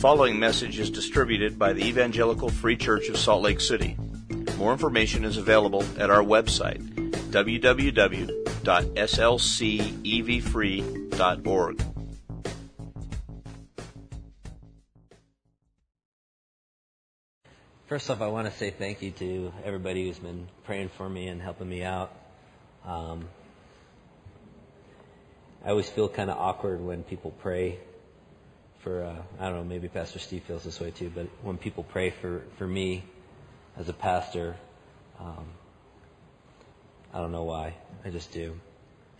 following message is distributed by the Evangelical Free Church of Salt Lake City. More information is available at our website, www.slcevfree.org. First off, I want to say thank you to everybody who's been praying for me and helping me out. Um, I always feel kind of awkward when people pray for, uh, I don't know, maybe Pastor Steve feels this way too, but when people pray for, for me as a pastor, um, I don't know why. I just do.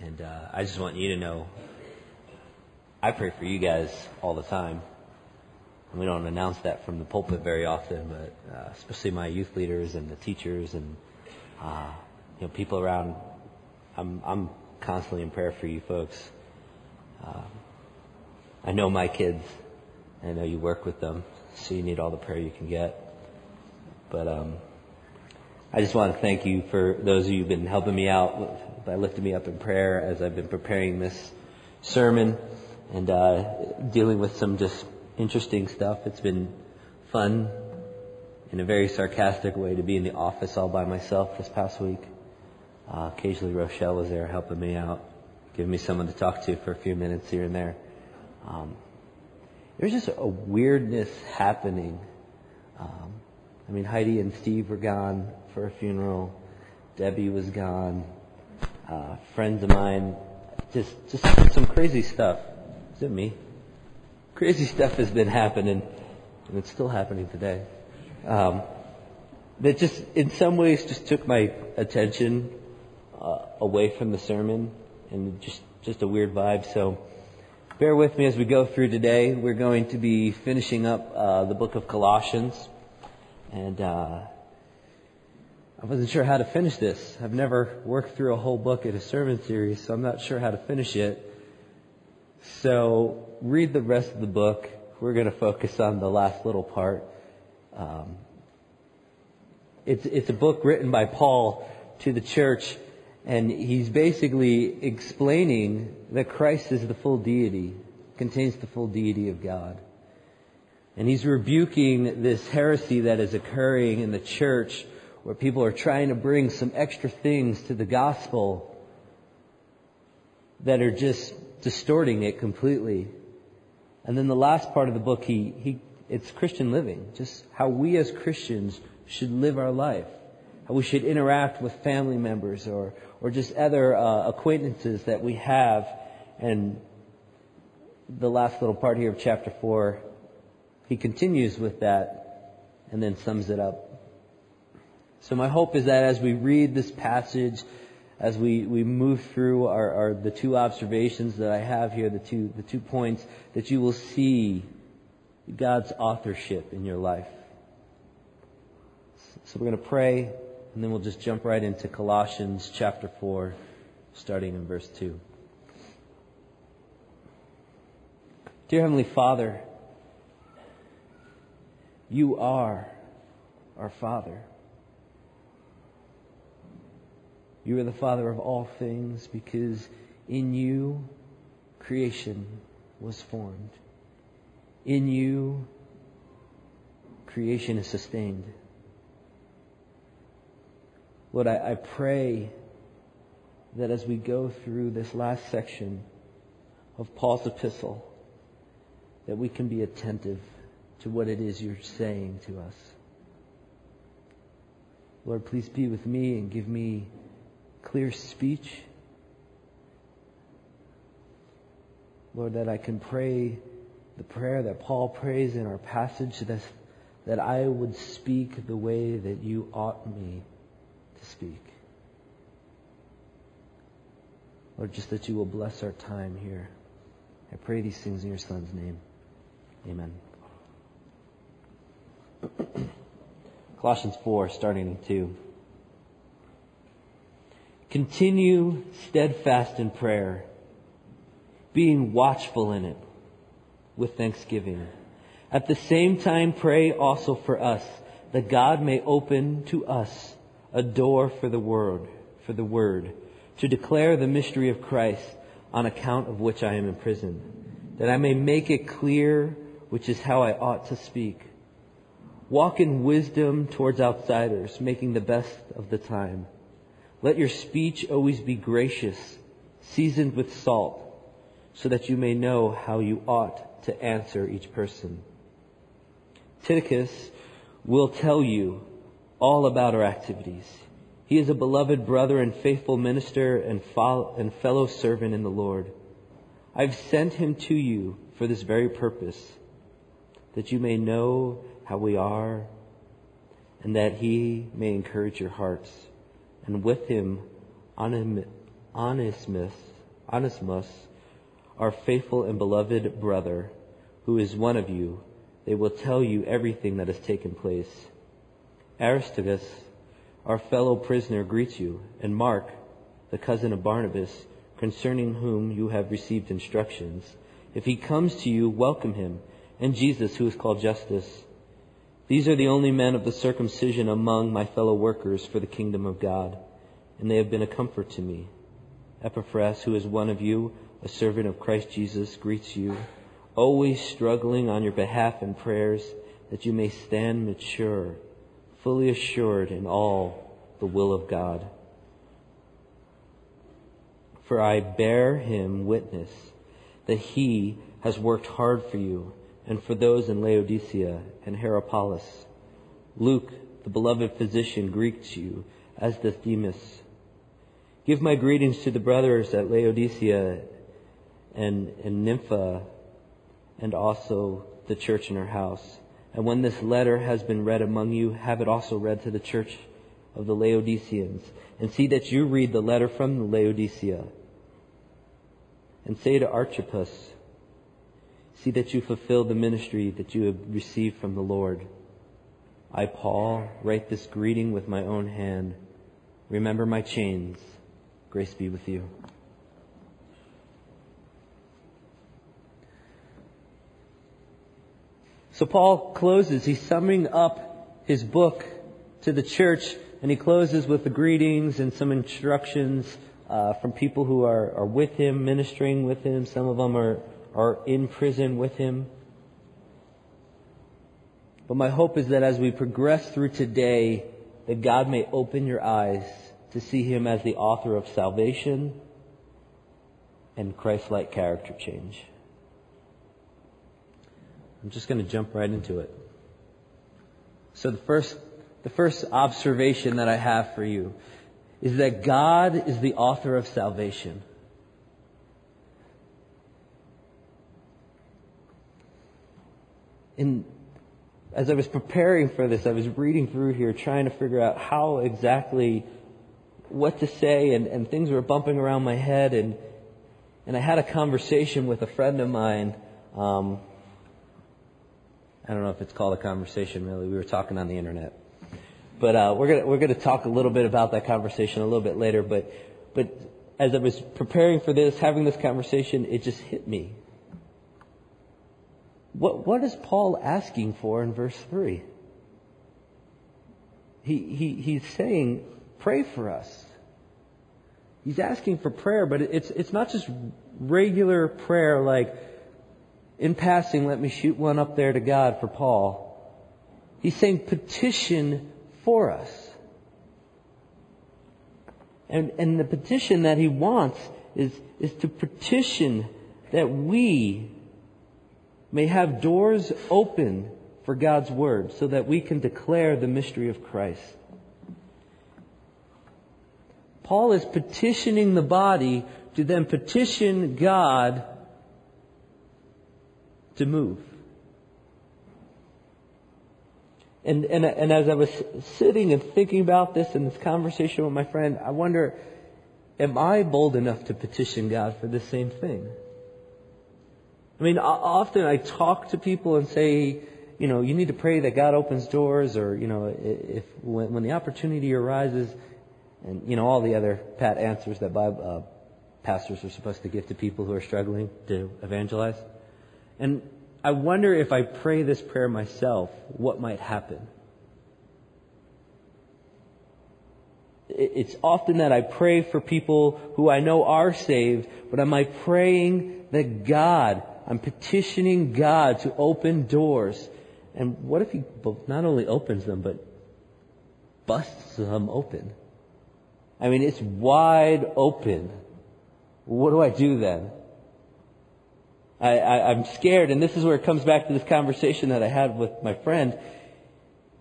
And uh, I just want you to know I pray for you guys all the time. We don't announce that from the pulpit very often, but uh, especially my youth leaders and the teachers and uh, you know people around. I'm I'm constantly in prayer for you folks. I know my kids. I know you work with them, so you need all the prayer you can get. But um, I just want to thank you for those of you who've been helping me out by lifting me up in prayer as I've been preparing this sermon and uh, dealing with some just interesting stuff. It's been fun in a very sarcastic way to be in the office all by myself this past week. Uh, occasionally Rochelle was there helping me out, giving me someone to talk to for a few minutes here and there. Um, there's just a weirdness happening. Um, I mean, Heidi and Steve were gone for a funeral. Debbie was gone. Uh, friends of mine, just just some crazy stuff. Is it me? crazy stuff has been happening, and it's still happening today. Um, that just, in some ways, just took my attention uh, away from the sermon, and just just a weird vibe. So, bear with me as we go through today. We're going to be finishing up uh, the book of Colossians, and uh, I wasn't sure how to finish this. I've never worked through a whole book in a sermon series, so I'm not sure how to finish it. So read the rest of the book. We're going to focus on the last little part. Um, it's, it's a book written by Paul to the church, and he's basically explaining that Christ is the full deity, contains the full deity of God. And he's rebuking this heresy that is occurring in the church where people are trying to bring some extra things to the gospel that are just distorting it completely. And then the last part of the book, he, he, it's Christian living, just how we as Christians should live our life, how we should interact with family members or, or just other uh, acquaintances that we have. And the last little part here of chapter 4, he continues with that and then sums it up. So my hope is that as we read this passage, as we, we move through our, our, the two observations that I have here, the two, the two points, that you will see God's authorship in your life. So we're going to pray, and then we'll just jump right into Colossians chapter 4, starting in verse 2. Dear Heavenly Father, you are our Father. You are the Father of all things because in you creation was formed. In you creation is sustained. Lord, I, I pray that as we go through this last section of Paul's epistle, that we can be attentive to what it is you're saying to us. Lord, please be with me and give me clear speech. Lord, that I can pray the prayer that Paul prays in our passage, that, that I would speak the way that you ought me speak. Lord, just that you will bless our time here. I pray these things in your Son's name. Amen. Colossians 4, starting in 2. Continue steadfast in prayer, being watchful in it with thanksgiving. At the same time, pray also for us that God may open to us a door for the word, for the word, to declare the mystery of Christ on account of which I am imprisoned, that I may make it clear which is how I ought to speak. Walk in wisdom towards outsiders, making the best of the time. Let your speech always be gracious, seasoned with salt, so that you may know how you ought to answer each person. Tychicus will tell you all about our activities. He is a beloved brother and faithful minister and, fellow servant in the Lord. I've sent him to you for this very purpose, that you may know how we are, and that he may encourage your hearts. And with him, Onesimus, our faithful and beloved brother, who is one of you, they will tell you everything that has taken place. Aristarchus, our fellow prisoner, greets you, and Mark, the cousin of Barnabas, concerning whom you have received instructions. If he comes to you, welcome him, and Jesus, who is called Justus. These are the only men of the circumcision among my fellow workers for the kingdom of God, and they have been a comfort to me. Epaphras, who is one of you, a servant of Christ Jesus, greets you, always struggling on your behalf in prayers that you may stand mature, fully assured in all the will of God. For I bear him witness that he has worked hard for you and for those in Laodicea and Hierapolis. Luke, the beloved physician, greets you, as does Demas. Give my greetings to the brothers at Laodicea and, and Nympha and also the church in her house. And when this letter has been read among you, have it also read to the church of the Laodiceans. And see that you read the letter from the Laodicea and say to Archippus, See that you fulfill the ministry that you have received from the Lord. I, Paul, write this greeting with my own hand. Remember my chains. Grace be with you. So Paul closes, he's summing up his book to the church, and he closes with the greetings and some instructions uh, from people who are, are with him, ministering with him. Some of them are, are in prison with him. But my hope is that as we progress through today, that God may open your eyes to see him as the author of salvation and Christ-like character change. I'm just going to jump right into it. So the first, the first observation that I have for you is that God is the author of salvation. And as I was preparing for this, I was reading through here trying to figure out how exactly what to say and, and things were bumping around my head and and I had a conversation with a friend of mine. Um, I don't know if it's called a conversation really. We were talking on the internet. But uh, we're gonna we're gonna talk a little bit about that conversation a little bit later. But but as I was preparing for this, having this conversation, it just hit me. What what is Paul asking for in verse three? He he he's saying, pray for us. He's asking for prayer, but it's it's not just regular prayer like in passing, let me shoot one up there to God for Paul. He's saying petition for us. And, and the petition that he wants is, is to petition that we may have doors open for God's Word so that we can declare the mystery of Christ. Paul is petitioning the body to then petition God to move. And, and, and as I was sitting and thinking about this in this conversation with my friend, I wonder, am I bold enough to petition God for the same thing? I mean, often I talk to people and say, you know, you need to pray that God opens doors, or you know, if when, when the opportunity arises, and you know all the other pat answers that Bible, uh, pastors are supposed to give to people who are struggling to evangelize. And I wonder if I pray this prayer myself, what might happen. It's often that I pray for people who I know are saved, but am I praying that God, I'm petitioning God to open doors. And what if He not only opens them, but busts them open? I mean, it's wide open. What do I do then? I, I, I'm scared, and this is where it comes back to this conversation that I had with my friend.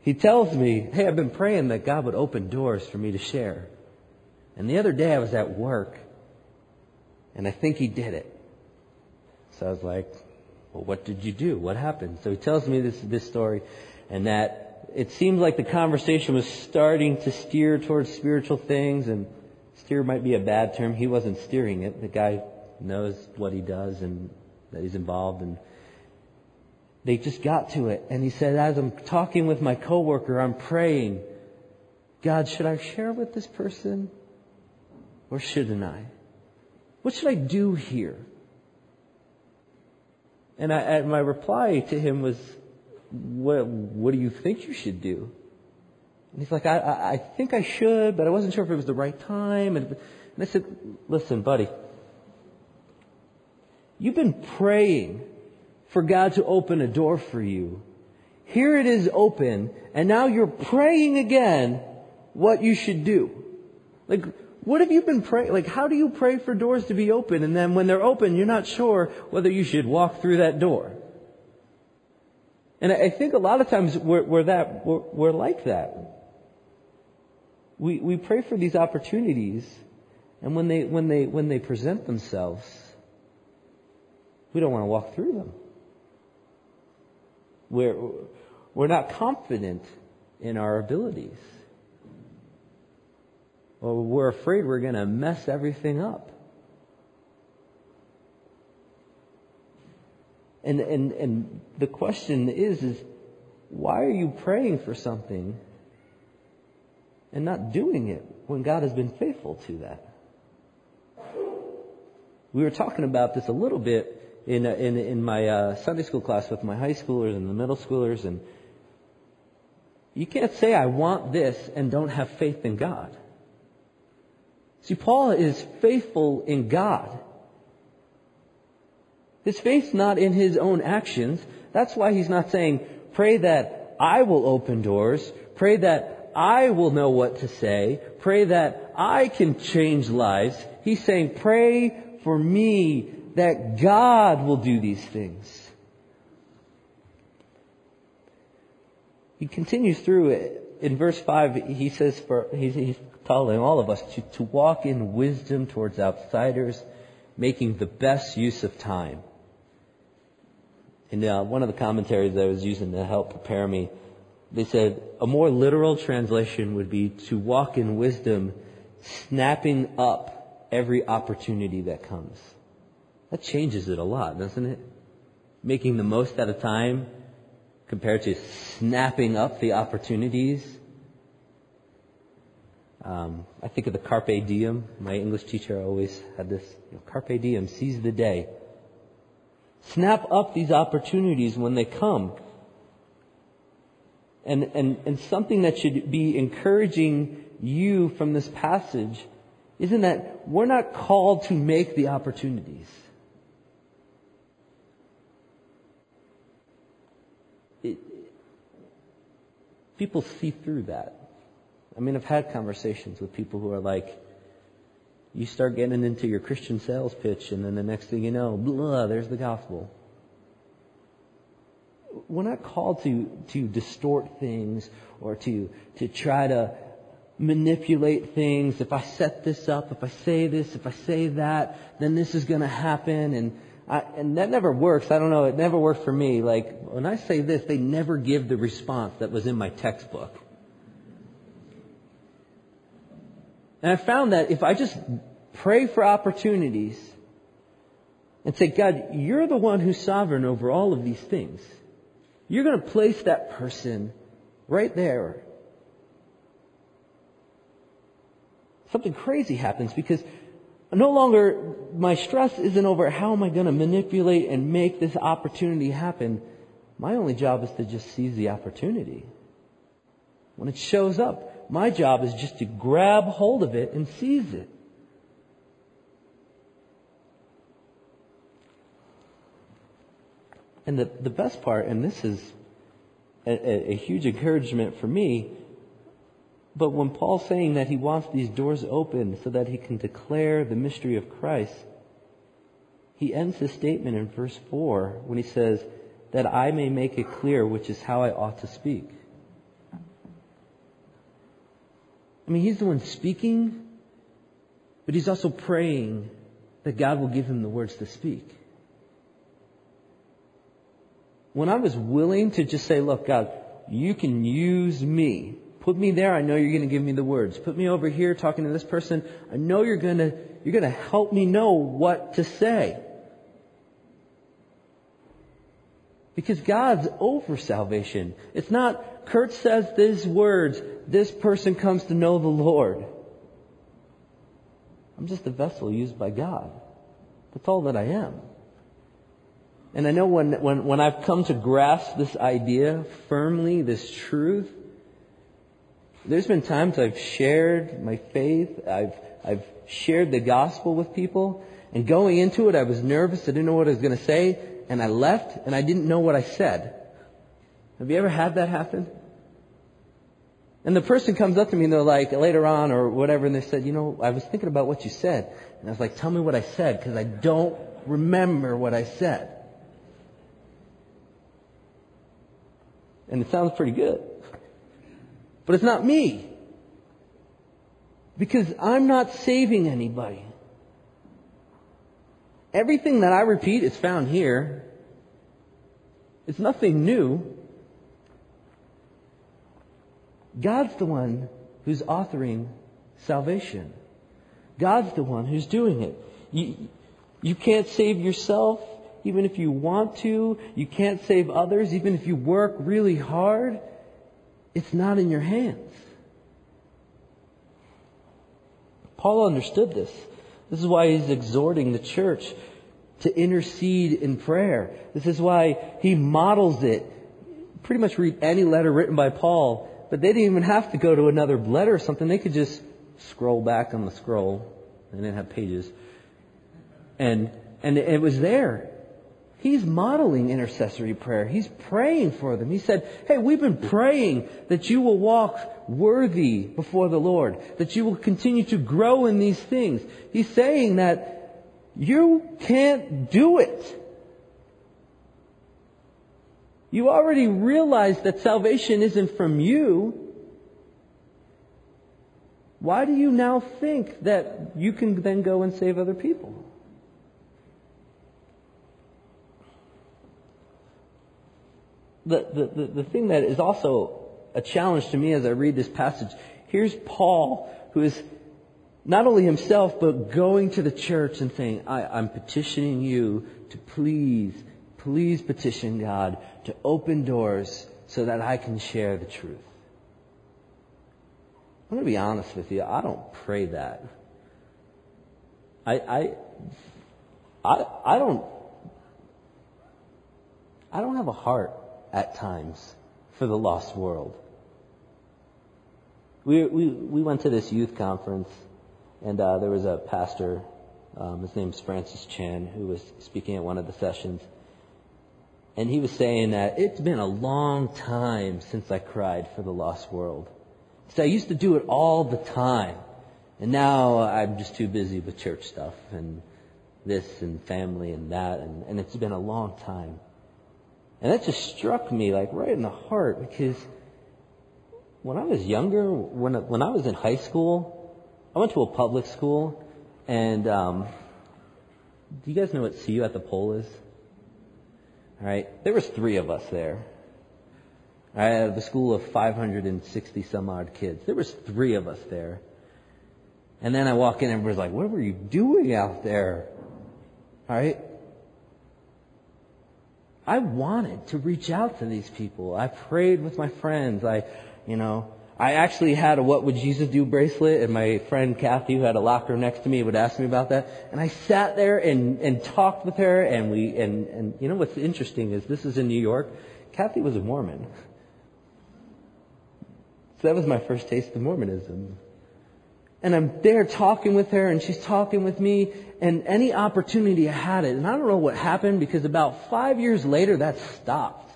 He tells me, hey, I've been praying that God would open doors for me to share. And the other day I was at work, and I think he did it. So I was like, well, what did you do? What happened? So he tells me this, this story, and that it seemed like the conversation was starting to steer towards spiritual things, and steer might be a bad term. He wasn't steering it. The guy knows what he does and that he's involved and they just got to it. And he said, as I'm talking with my coworker, I'm praying, God, should I share with this person or shouldn't I? What should I do here? And I, my reply to him was, what, what do you think you should do? And he's like, I, I, I think I should, but I wasn't sure if it was the right time. And, and I said, listen, buddy, You've been praying for God to open a door for you. Here it is open, and now you're praying again what you should do. Like, what have you been praying? Like, how do you pray for doors to be open, and then when they're open, you're not sure whether you should walk through that door? And I think a lot of times we're, we're that, we're, we're like that. We, we pray for these opportunities, and when they, when they, when they present themselves, we don't want to walk through them. We're, we're not confident in our abilities. Or we're afraid we're going to mess everything up. And, and, and the question is, is why are you praying for something and not doing it when God has been faithful to that? We were talking about this a little bit in, in, in my uh, Sunday school class with my high schoolers and the middle schoolers, and you can't say, I want this, and don't have faith in God. See, Paul is faithful in God. His faith's not in his own actions. That's why he's not saying, pray that I will open doors, pray that I will know what to say, pray that I can change lives. He's saying, pray for me that God will do these things. He continues through it. In verse 5, he says, for, he's, he's all of us to, to walk in wisdom towards outsiders, making the best use of time. And uh, one of the commentaries I was using to help prepare me, they said a more literal translation would be to walk in wisdom, snapping up every opportunity that comes. That changes it a lot, doesn't it? Making the most out of time compared to snapping up the opportunities. Um, I think of the carpe diem. My English teacher always had this you know, carpe diem, seize the day. Snap up these opportunities when they come. And, and, and something that should be encouraging you from this passage isn't that we're not called to make the opportunities. People see through that. I mean, I've had conversations with people who are like, you start getting into your Christian sales pitch, and then the next thing you know, blah, there's the gospel. We're not called to, to distort things or to, to try to manipulate things. If I set this up, if I say this, if I say that, then this is going to happen. And I, and that never works. I don't know. It never worked for me. Like, when I say this, they never give the response that was in my textbook. And I found that if I just pray for opportunities and say, God, you're the one who's sovereign over all of these things. You're going to place that person right there. Something crazy happens because no longer, my stress isn't over how am I going to manipulate and make this opportunity happen. My only job is to just seize the opportunity. When it shows up, my job is just to grab hold of it and seize it. And the, the best part, and this is a, a, huge encouragement for me, but when Paul's saying that he wants these doors open so that he can declare the mystery of Christ, he ends his statement in verse 4 when he says, that I may make it clear which is how I ought to speak. I mean, he's the one speaking, but he's also praying that God will give him the words to speak. When I was willing to just say, look, God, you can use me. Put me there. I know you're going to give me the words. Put me over here talking to this person. I know you're going to, you're going to help me know what to say. Because God's over salvation. It's not, Kurt says these words, this person comes to know the Lord. I'm just a vessel used by God. That's all that I am. And I know when, when, when I've come to grasp this idea firmly, this truth, there's been times I've shared my faith, I've, I've shared the gospel with people, and going into it, I was nervous, I didn't know what I was going to say, and I left and I didn't know what I said. Have you ever had that happen? And the person comes up to me and they're like, later on or whatever, and they said, you know, I was thinking about what you said. And I was like, tell me what I said because I don't remember what I said. And it sounds pretty good. But it's not me. Because I'm not saving anybody. Everything that I repeat is found here. It's nothing new. God's the one who's authoring salvation. God's the one who's doing it. You, you can't save yourself even if you want to. You can't save others even if you work really hard. It's not in your hands. Paul understood this. This is why he's exhorting the church to intercede in prayer. This is why he models it. Pretty much read any letter written by Paul, but they didn't even have to go to another letter or something. They could just scroll back on the scroll. They didn't have pages. And, and it was there. He's modeling intercessory prayer. He's praying for them. He said, Hey, we've been praying that you will walk worthy before the Lord, that you will continue to grow in these things. He's saying that you can't do it. You already realize that salvation isn't from you. Why do you now think that you can then go and save other people? The, the, the, thing that is also a challenge to me as I read this passage, here's Paul, who is not only himself, but going to the church and saying, I'm petitioning you to please, please petition God to open doors so that I can share the truth. I'm going to be honest with you. I don't pray that. I, I, I, I don't, I don't have a heart at times for the lost world. We, we, we went to this youth conference, and uh, there was a pastor, um, his name's Francis Chan, who was speaking at one of the sessions. And he was saying that it's been a long time since I cried for the lost world. So I used to do it all the time. And now I'm just too busy with church stuff and this and family and that. And, and it's been a long time. And that just struck me like right in the heart because when I was younger, when, when I was in high school, I went to a public school and, um, do you guys know what See You at the Pole is? Alright, there was three of us there. I had a school of 560 some odd kids. There was three of us there. And then I walk in and everybody's like, what were you doing out there? Alright? I wanted to reach out to these people. I prayed with my friends. I, you know, I actually had a What Would Jesus Do bracelet and my friend Kathy who had a locker next to me would ask me about that. And I sat there and, and talked with her and we, and, and you know what's interesting is this is in New York. Kathy was a Mormon. So that was my first taste of Mormonism. And I'm there talking with her and she's talking with me and any opportunity I had it. And I don't know what happened because about five years later that stopped.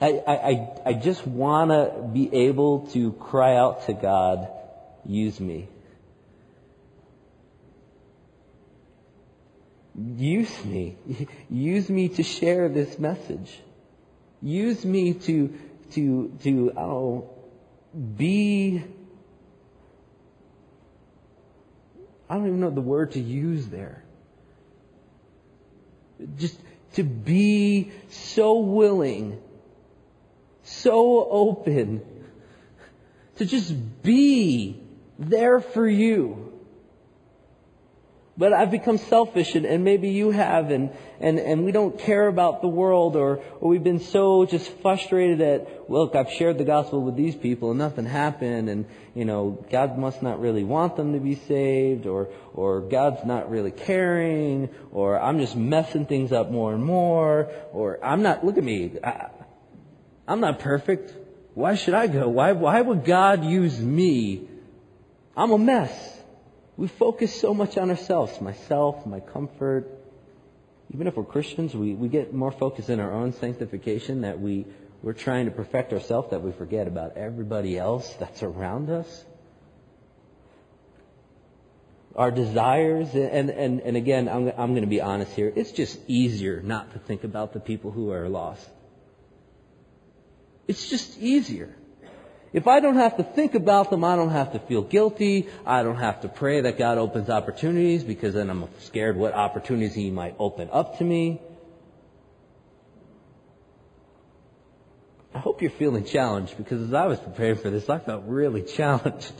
I, I, I just want to be able to cry out to God, use me. Use me. Use me to share this message. Use me to, to, to, oh, be, I don't even know the word to use there. Just to be so willing, so open, to just be there for you. But I've become selfish and, and, maybe you have and, and, and we don't care about the world or, or we've been so just frustrated at, look, I've shared the gospel with these people and nothing happened and, you know, God must not really want them to be saved or, or God's not really caring or I'm just messing things up more and more or I'm not, look at me, I, I'm not perfect. Why should I go? Why, why would God use me? I'm a mess. We focus so much on ourselves, myself, my comfort. Even if we're Christians, we, we get more focused in our own sanctification that we, we're trying to perfect ourselves that we forget about everybody else that's around us. Our desires, and, and, and again, I'm, I'm going to be honest here, it's just easier not to think about the people who are lost. It's just easier. If I don't have to think about them, I don't have to feel guilty. I don't have to pray that God opens opportunities because then I'm scared what opportunities He might open up to me. I hope you're feeling challenged because as I was preparing for this, I felt really challenged.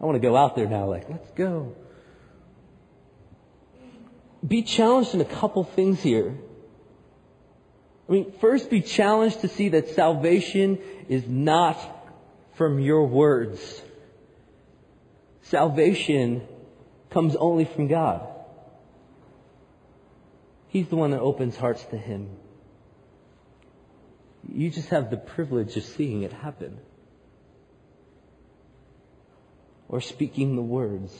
I want to go out there now like, let's go. Be challenged in a couple things here. I mean, first be challenged to see that salvation is not from your words. Salvation comes only from God. He's the one that opens hearts to Him. You just have the privilege of seeing it happen. Or speaking the words.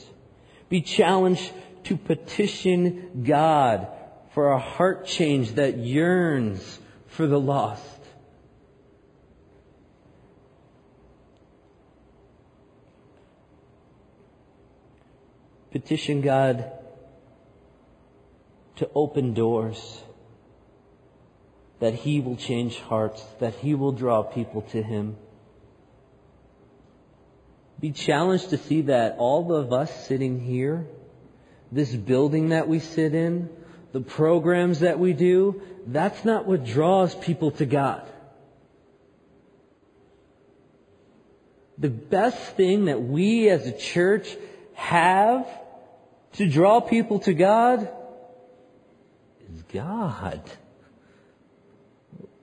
Be challenged to petition God for a heart change that yearns for the lost. Petition God to open doors, that He will change hearts, that He will draw people to Him. Be challenged to see that all of us sitting here, this building that we sit in, the programs that we do, that's not what draws people to God. The best thing that we as a church have to draw people to God is God.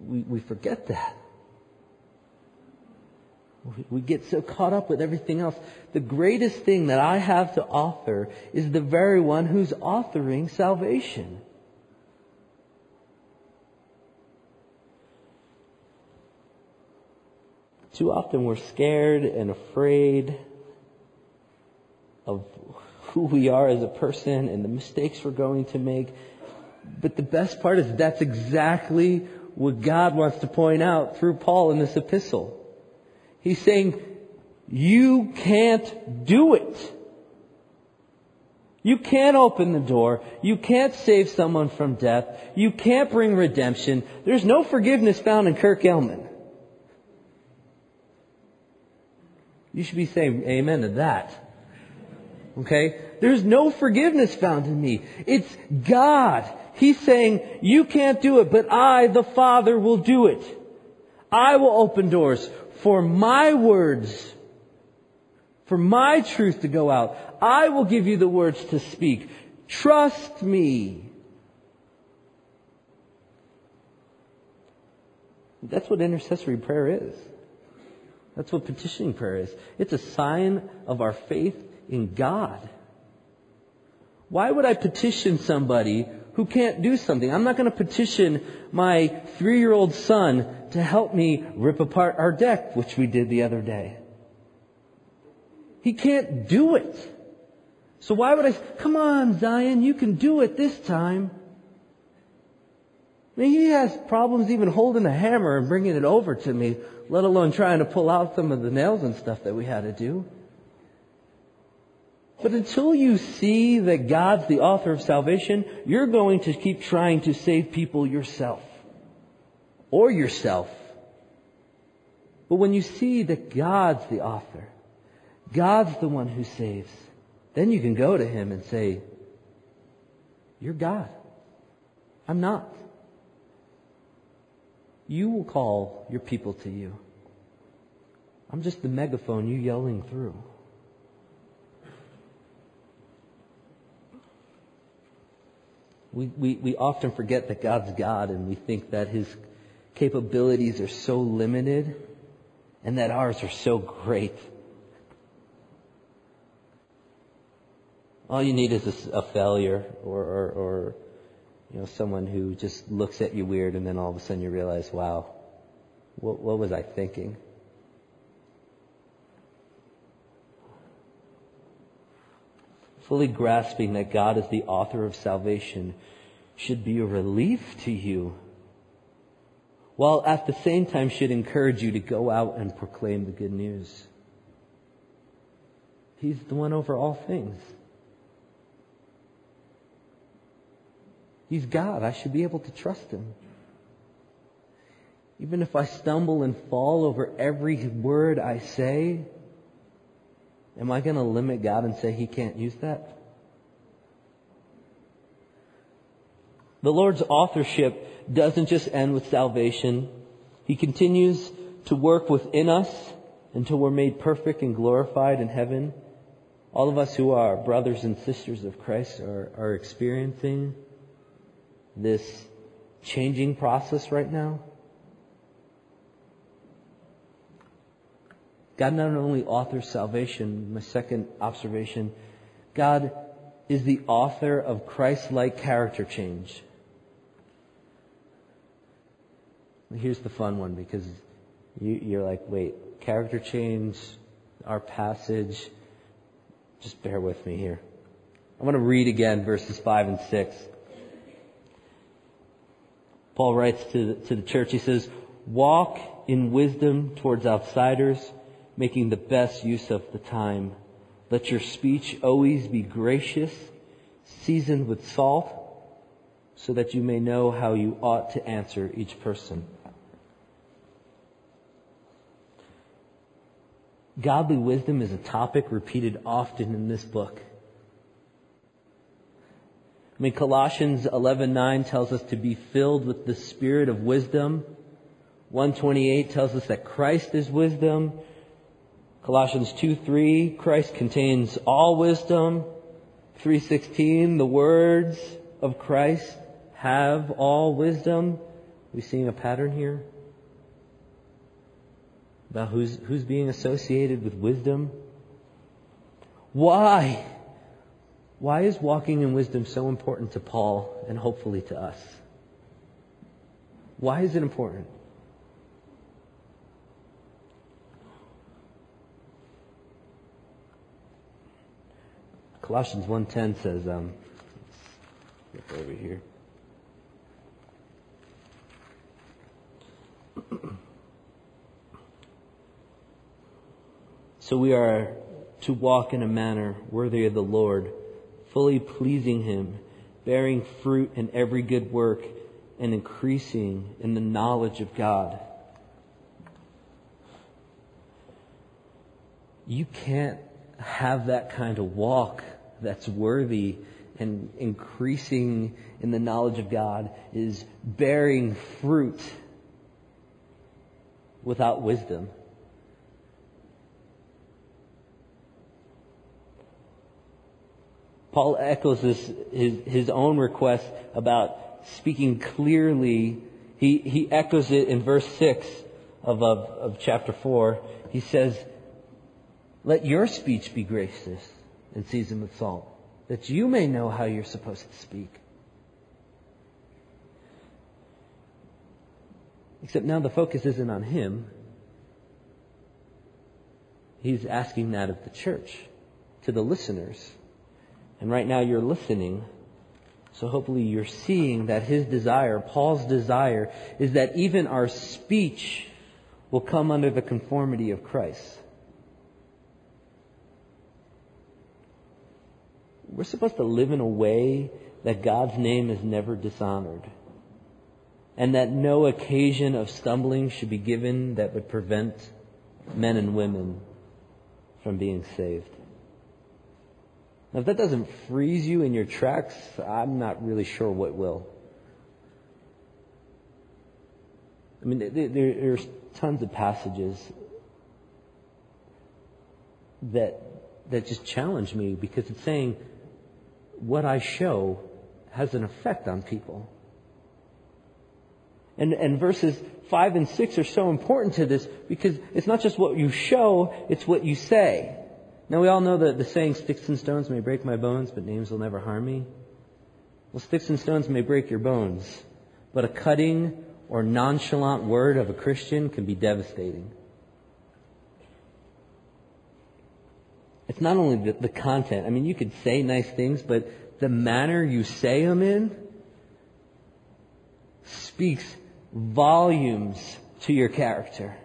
We, we forget that. We get so caught up with everything else. The greatest thing that I have to offer is the very one who's authoring salvation. Too often we're scared and afraid of who we are as a person and the mistakes we're going to make. But the best part is that's exactly what God wants to point out through Paul in this epistle. He's saying, you can't do it. You can't open the door. You can't save someone from death. You can't bring redemption. There's no forgiveness found in Kirk Elman. You should be saying amen to that. Okay? There's no forgiveness found in me. It's God. He's saying, you can't do it, but I, the Father, will do it. I will open doors for my words, for my truth to go out. I will give you the words to speak. Trust me. That's what intercessory prayer is. That's what petitioning prayer is. It's a sign of our faith in God. Why would I petition somebody who can't do something. I'm not going to petition my three year old son to help me rip apart our deck, which we did the other day. He can't do it. So why would I, come on, Zion, you can do it this time. I mean, he has problems even holding a hammer and bringing it over to me, let alone trying to pull out some of the nails and stuff that we had to do. But until you see that God's the author of salvation, you're going to keep trying to save people yourself. Or yourself. But when you see that God's the author, God's the one who saves, then you can go to Him and say, You're God. I'm not. You will call your people to you. I'm just the megaphone you yelling through. We, we, we often forget that God's God and we think that His capabilities are so limited and that ours are so great. All you need is a, a failure or, or, or, you know, someone who just looks at you weird and then all of a sudden you realize, wow, what, what was I thinking? Fully grasping that God is the author of salvation should be a relief to you, while at the same time should encourage you to go out and proclaim the good news. He's the one over all things. He's God. I should be able to trust Him. Even if I stumble and fall over every word I say, Am I going to limit God and say He can't use that? The Lord's authorship doesn't just end with salvation. He continues to work within us until we're made perfect and glorified in heaven. All of us who are brothers and sisters of Christ are, are experiencing this changing process right now. God not only authors salvation, my second observation, God is the author of Christ-like character change. Here's the fun one because you, are like, wait, character change, our passage, just bear with me here. I want to read again verses 5 and 6. Paul writes to the, to the church, he says, walk in wisdom towards outsiders making the best use of the time. Let your speech always be gracious, seasoned with salt, so that you may know how you ought to answer each person. Godly wisdom is a topic repeated often in this book. I mean, Colossians 11:9 tells us to be filled with the spirit of wisdom. 128 tells us that Christ is wisdom. Colossians 2 3, Christ contains all wisdom. 316, the words of Christ have all wisdom. We seeing a pattern here? About who's, who's being associated with wisdom? Why? Why is walking in wisdom so important to Paul and hopefully to us? Why is it important? Colossians 1.10 says, um, over here. so we are to walk in a manner worthy of the Lord, fully pleasing Him, bearing fruit in every good work, and increasing in the knowledge of God. You can't have that kind of walk that's worthy and increasing in the knowledge of God is bearing fruit without wisdom. Paul echoes this, his, his own request about speaking clearly. He, he echoes it in verse 6 of, of, of chapter 4. He says, Let your speech be gracious and season with salt, that you may know how you're supposed to speak. Except now the focus isn't on him. He's asking that of the church, to the listeners. And right now you're listening. So hopefully you're seeing that his desire, Paul's desire, is that even our speech will come under the conformity of Christ. We're supposed to live in a way that God's name is never dishonored. And that no occasion of stumbling should be given that would prevent men and women from being saved. Now, if that doesn't freeze you in your tracks, I'm not really sure what will. I mean, there's tons of passages that that just challenge me because it's saying what I show has an effect on people. And, and verses 5 and 6 are so important to this because it's not just what you show, it's what you say. Now we all know that the saying, sticks and stones may break my bones, but names will never harm me. Well, sticks and stones may break your bones, but a cutting or nonchalant word of a Christian can be devastating. It's not only the, the content. I mean, you could say nice things, but the manner you say them in speaks volumes to your character.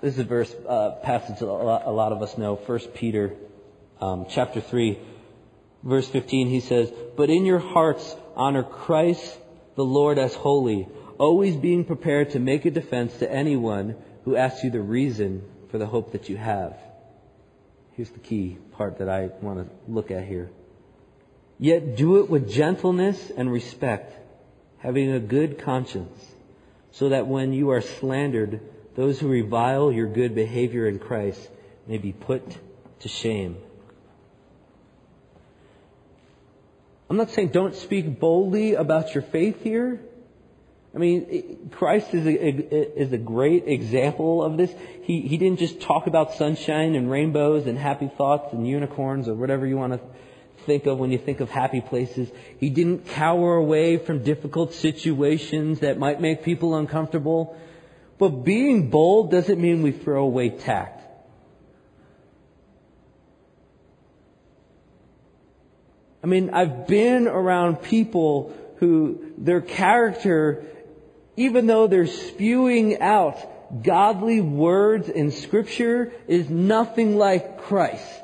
This is a verse, uh, passage a lot, a lot, of us know. First Peter, um, chapter three, verse fifteen. He says, "But in your hearts honor Christ the Lord as holy, always being prepared to make a defense to anyone who asks you the reason for the hope that you have. Here's the key part that I want to look at here. Yet do it with gentleness and respect, having a good conscience, so that when you are slandered, those who revile your good behavior in Christ may be put to shame. I'm not saying don't speak boldly about your faith here. I mean, Christ is a, is a great example of this. He, he didn't just talk about sunshine and rainbows and happy thoughts and unicorns or whatever you want to think of when you think of happy places. He didn't cower away from difficult situations that might make people uncomfortable. But being bold doesn't mean we throw away tact. I mean, I've been around people who their character even though they're spewing out godly words in scripture, is nothing like Christ.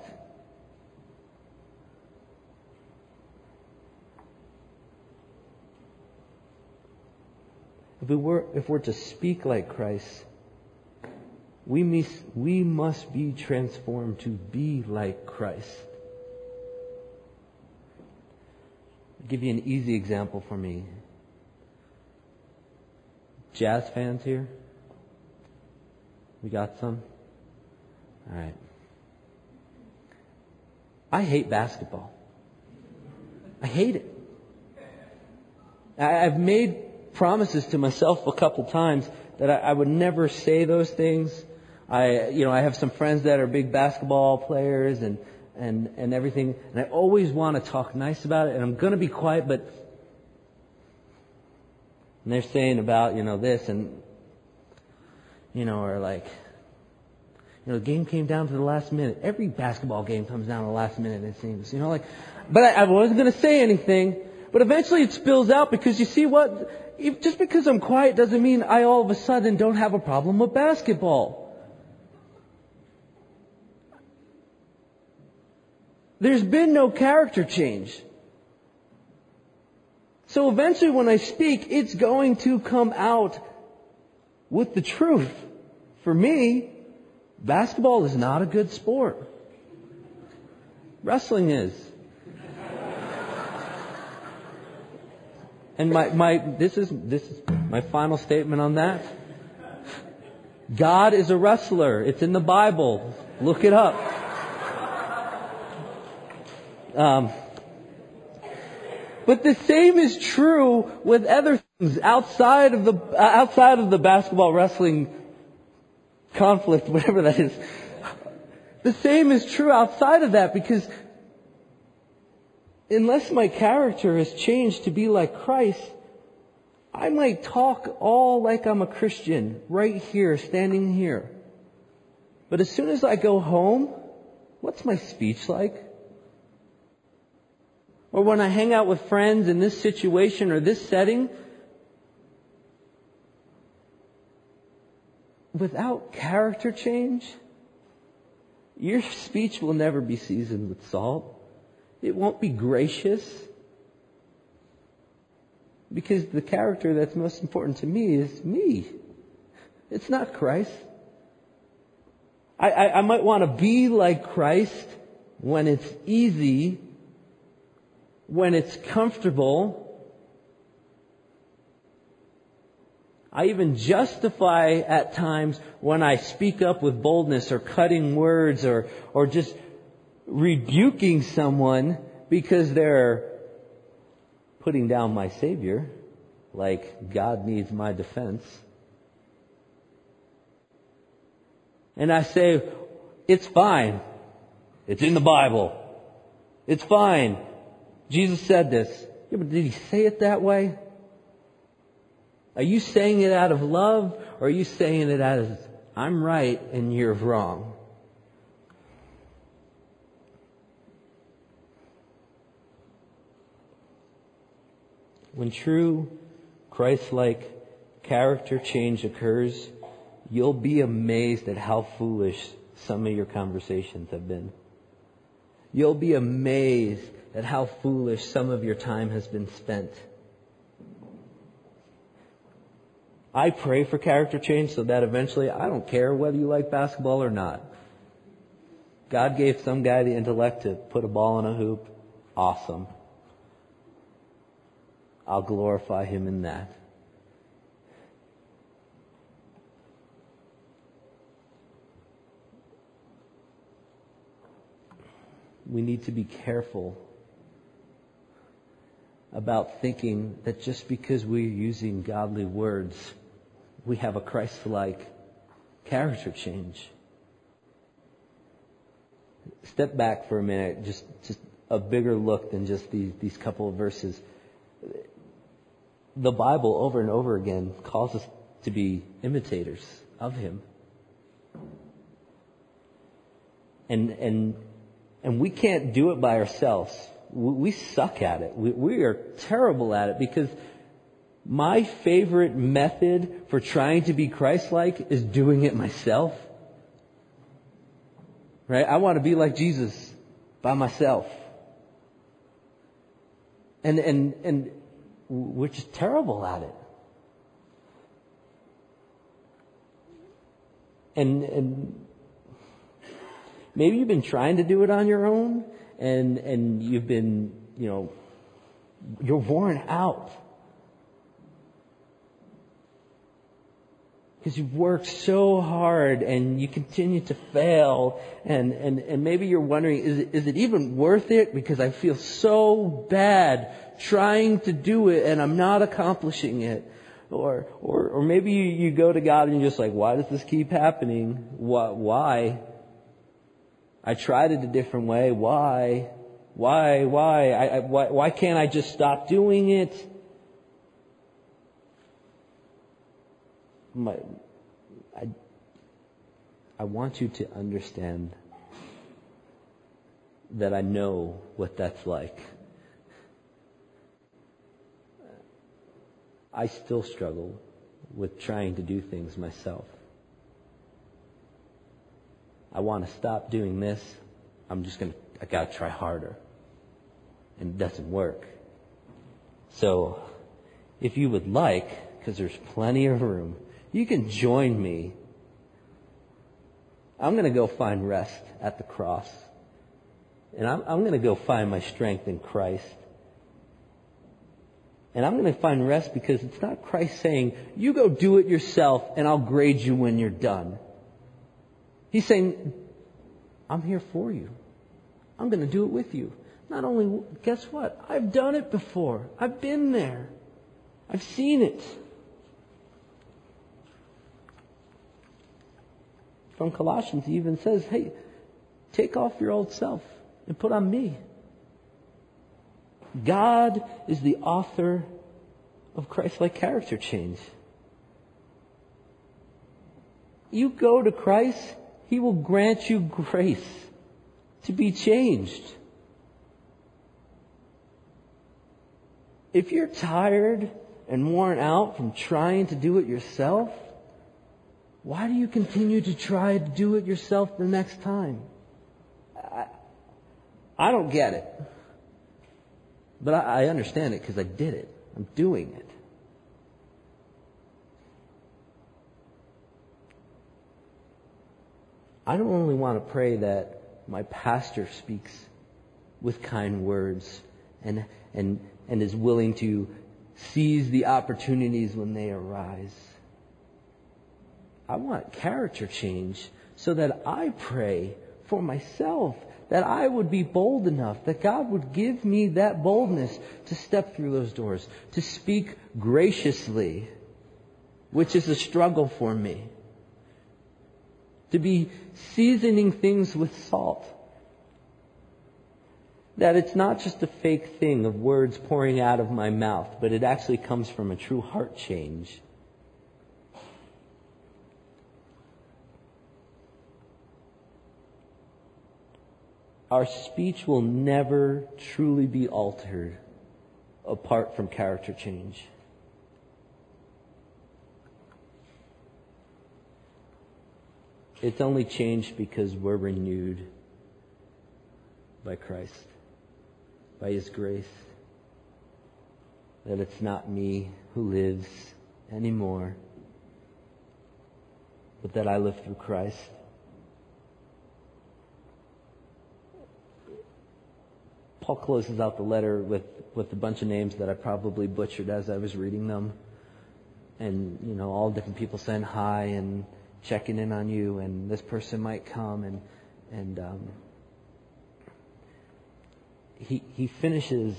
If, we were, if we're to speak like Christ, we must, we must be transformed to be like Christ. Give you an easy example for me. Jazz fans here? We got some? All right. I hate basketball. I hate it. I've made promises to myself a couple times that I, would never say those things. I, you know, I have some friends that are big basketball players and, and, and everything, and I always want to talk nice about it, and I'm going to be quiet, but and they're saying about, you know, this and, you know, or like, you know, the game came down to the last minute. Every basketball game comes down to the last minute, it seems. You know, like, but I, I wasn't going to say anything. But eventually it spills out because you see what? If, just because I'm quiet doesn't mean I all of a sudden don't have a problem with basketball. There's been no character change. So eventually when I speak, it's going to come out with the truth. For me, basketball is not a good sport. Wrestling is. And my, my, this is, this is my final statement on that. God is a wrestler. It's in the Bible. Look it up. Um, but the same is true with other things outside of the, outside of the basketball wrestling conflict, whatever that is. The same is true outside of that because unless my character has changed to be like Christ, I might talk all like I'm a Christian right here, standing here. But as soon as I go home, what's my speech like? Or when I hang out with friends in this situation or this setting, without character change, your speech will never be seasoned with salt. It won't be gracious. Because the character that's most important to me is me. It's not Christ. I, I, I might want to be like Christ when it's easy, when it's comfortable. I even justify at times when I speak up with boldness or cutting words or, or just rebuking someone because they're putting down my Savior, like God needs my defense. And I say, it's fine. It's in the Bible. It's fine. Jesus said this. Yeah, but did he say it that way? Are you saying it out of love or are you saying it as I'm right and you're wrong? When true Christ-like character change occurs, you'll be amazed at how foolish some of your conversations have been. You'll be amazed at how foolish some of your time has been spent. I pray for character change so that eventually I don't care whether you like basketball or not. God gave some guy the intellect to put a ball in a hoop. Awesome. I'll glorify him in that. We need to be careful about thinking that just because we're using godly words, we have a Christ-like character change. Step back for a minute, just, just a bigger look than just these, these couple of verses the Bible over and over again calls us to be imitators of Him. And, and, and we can't do it by ourselves. We, suck at it. We, we are terrible at it because my favorite method for trying to be Christ-like is doing it myself. Right? I want to be like Jesus by myself. And, and, and we're just terrible at it. And, and maybe you've been trying to do it on your own and, and you've been, you know, you're worn out. Because you've worked so hard and you continue to fail and, and, and maybe you're wondering, is it, is it even worth it? Because I feel so bad trying to do it and I'm not accomplishing it. Or, or, or maybe you, you go to God and you're just like, why does this keep happening? What, why? I tried it a different way. Why? Why? Why? I, I, why? Why can't I just stop doing it? My, I, I want you to understand that I know what that's like. I still struggle with trying to do things myself. I want to stop doing this. I'm just going to, I got to try harder. And it doesn't work. So, if you would like, because there's plenty of room, you can join me. I'm going to go find rest at the cross. And I'm, I'm going to go find my strength in Christ. And I'm going to find rest because it's not Christ saying, you go do it yourself and I'll grade you when you're done. He's saying, I'm here for you. I'm going to do it with you. Not only, guess what? I've done it before. I've been there. I've seen it. From Colossians, he even says, hey, take off your old self and put on me. God is the author of Christ-like character change. You go to Christ, He will grant you grace to be changed. If you're tired and worn out from trying to do it yourself, why do you continue to try to do it yourself the next time? I, I don't get it. But I, I understand it because I did it. I'm doing it. I don't only want to pray that my pastor speaks with kind words and, and, and is willing to seize the opportunities when they arise. I want character change so that I pray for myself that I would be bold enough, that God would give me that boldness to step through those doors, to speak graciously, which is a struggle for me, to be seasoning things with salt. That it's not just a fake thing of words pouring out of my mouth, but it actually comes from a true heart change. Our speech will never truly be altered apart from character change. It's only changed because we're renewed by Christ, by His grace. That it's not me who lives anymore, but that I live through Christ. Paul closes out the letter with, with a bunch of names that I probably butchered as I was reading them. And, you know, all different people saying hi and checking in on you, and this person might come. And, and um, he, he finishes.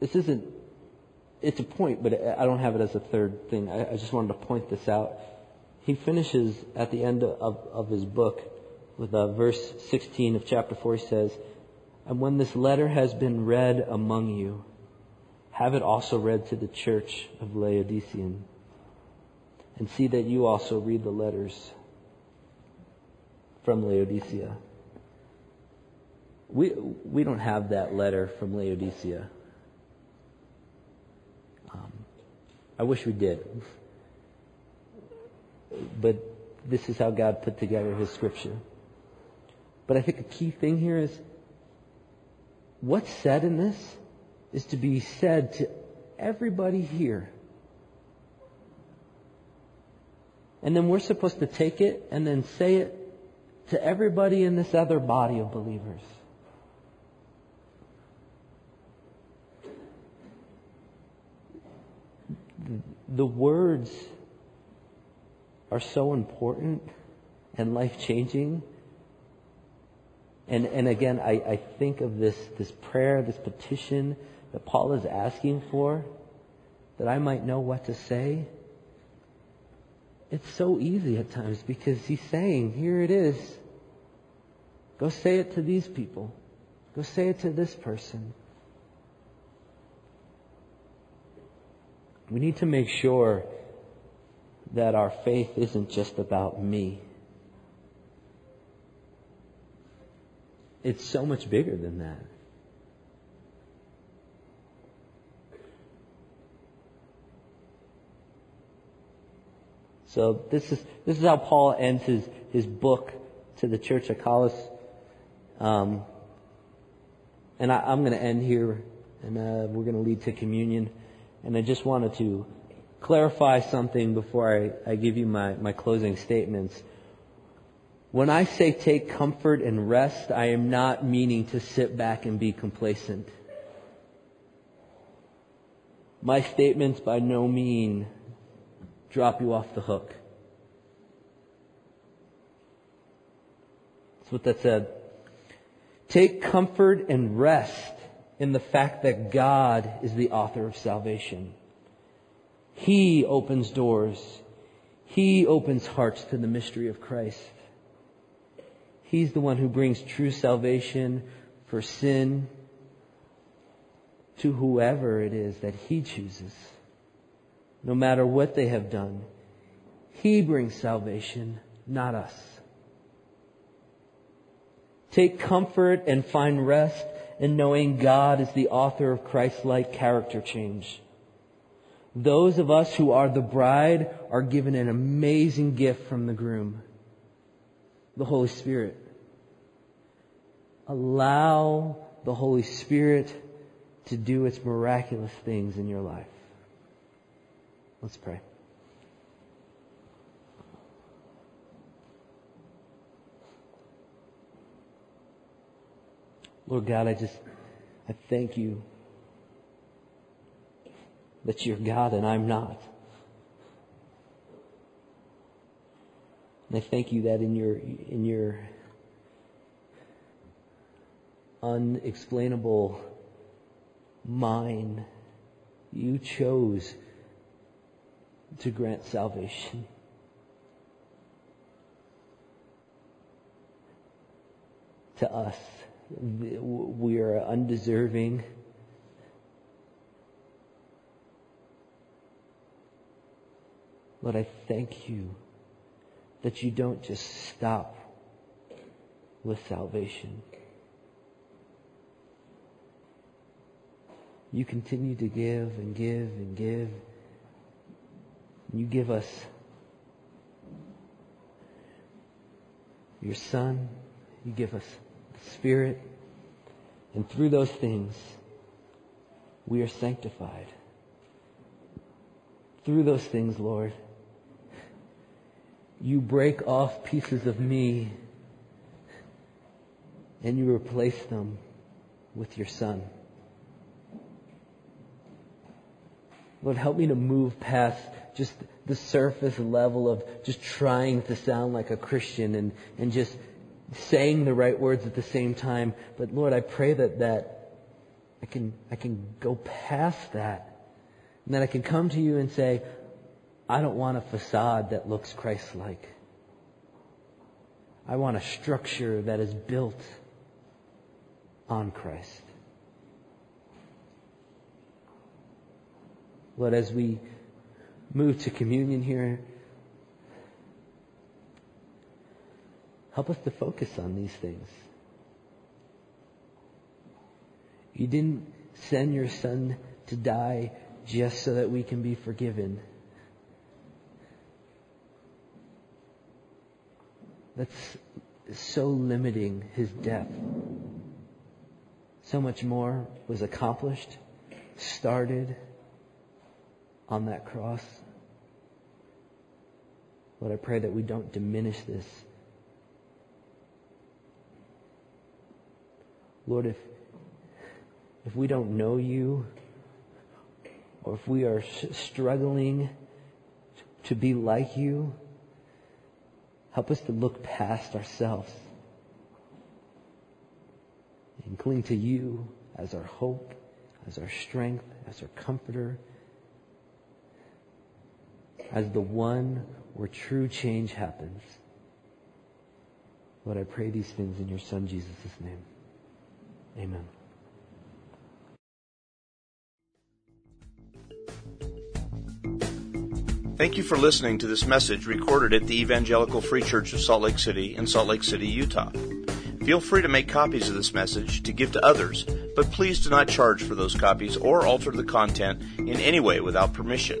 This isn't, it's a point, but I don't have it as a third thing. I, I just wanted to point this out. He finishes at the end of, of his book with uh, verse 16 of chapter 4, he says, And when this letter has been read among you, have it also read to the church of Laodicean. And see that you also read the letters from Laodicea. We, we don't have that letter from Laodicea. Um, I wish we did. But this is how God put together His scripture. But I think a key thing here is what's said in this is to be said to everybody here. And then we're supposed to take it and then say it to everybody in this other body of believers. The words are so important and life changing and, and again, I, I think of this, this prayer, this petition that Paul is asking for, that I might know what to say. It's so easy at times because he's saying, here it is. Go say it to these people. Go say it to this person. We need to make sure that our faith isn't just about me. It's so much bigger than that. So this is this is how Paul ends his his book to the church at Colossus. Um, and I, am going to end here, and uh, we're going to lead to communion. And I just wanted to clarify something before I, I give you my, my closing statements. When I say take comfort and rest, I am not meaning to sit back and be complacent. My statements by no mean drop you off the hook. That's what that said. Take comfort and rest in the fact that God is the author of salvation. He opens doors. He opens hearts to the mystery of Christ. He's the one who brings true salvation for sin to whoever it is that He chooses. No matter what they have done, He brings salvation, not us. Take comfort and find rest in knowing God is the author of Christ-like character change. Those of us who are the bride are given an amazing gift from the groom, the Holy Spirit. Allow the Holy Spirit to do its miraculous things in your life. Let's pray. Lord God, I just, I thank you that you're God and I'm not. And I thank you that in your, in your unexplainable mind, you chose to grant salvation. To us, we are undeserving. Lord, I thank you that you don't just stop with salvation. You continue to give and give and give. You give us your Son. You give us the Spirit. And through those things, we are sanctified. Through those things, Lord, you break off pieces of me and you replace them with your Son. Lord, help me to move past just the surface level of just trying to sound like a Christian and, and just saying the right words at the same time. But Lord, I pray that, that I can, I can go past that. And that I can come to you and say, I don't want a facade that looks Christ-like. I want a structure that is built on Christ. Lord, as we move to communion here, help us to focus on these things. You didn't send your son to die just so that we can be forgiven. That's so limiting his death. So much more was accomplished, started, on that cross. Lord, I pray that we don't diminish this. Lord, if, if we don't know you, or if we are struggling to be like you, help us to look past ourselves and cling to you as our hope, as our strength, as our comforter, as the one where true change happens. Lord, I pray these things in your Son Jesus' name. Amen. Thank you for listening to this message recorded at the Evangelical Free Church of Salt Lake City in Salt Lake City, Utah. Feel free to make copies of this message to give to others, but please do not charge for those copies or alter the content in any way without permission.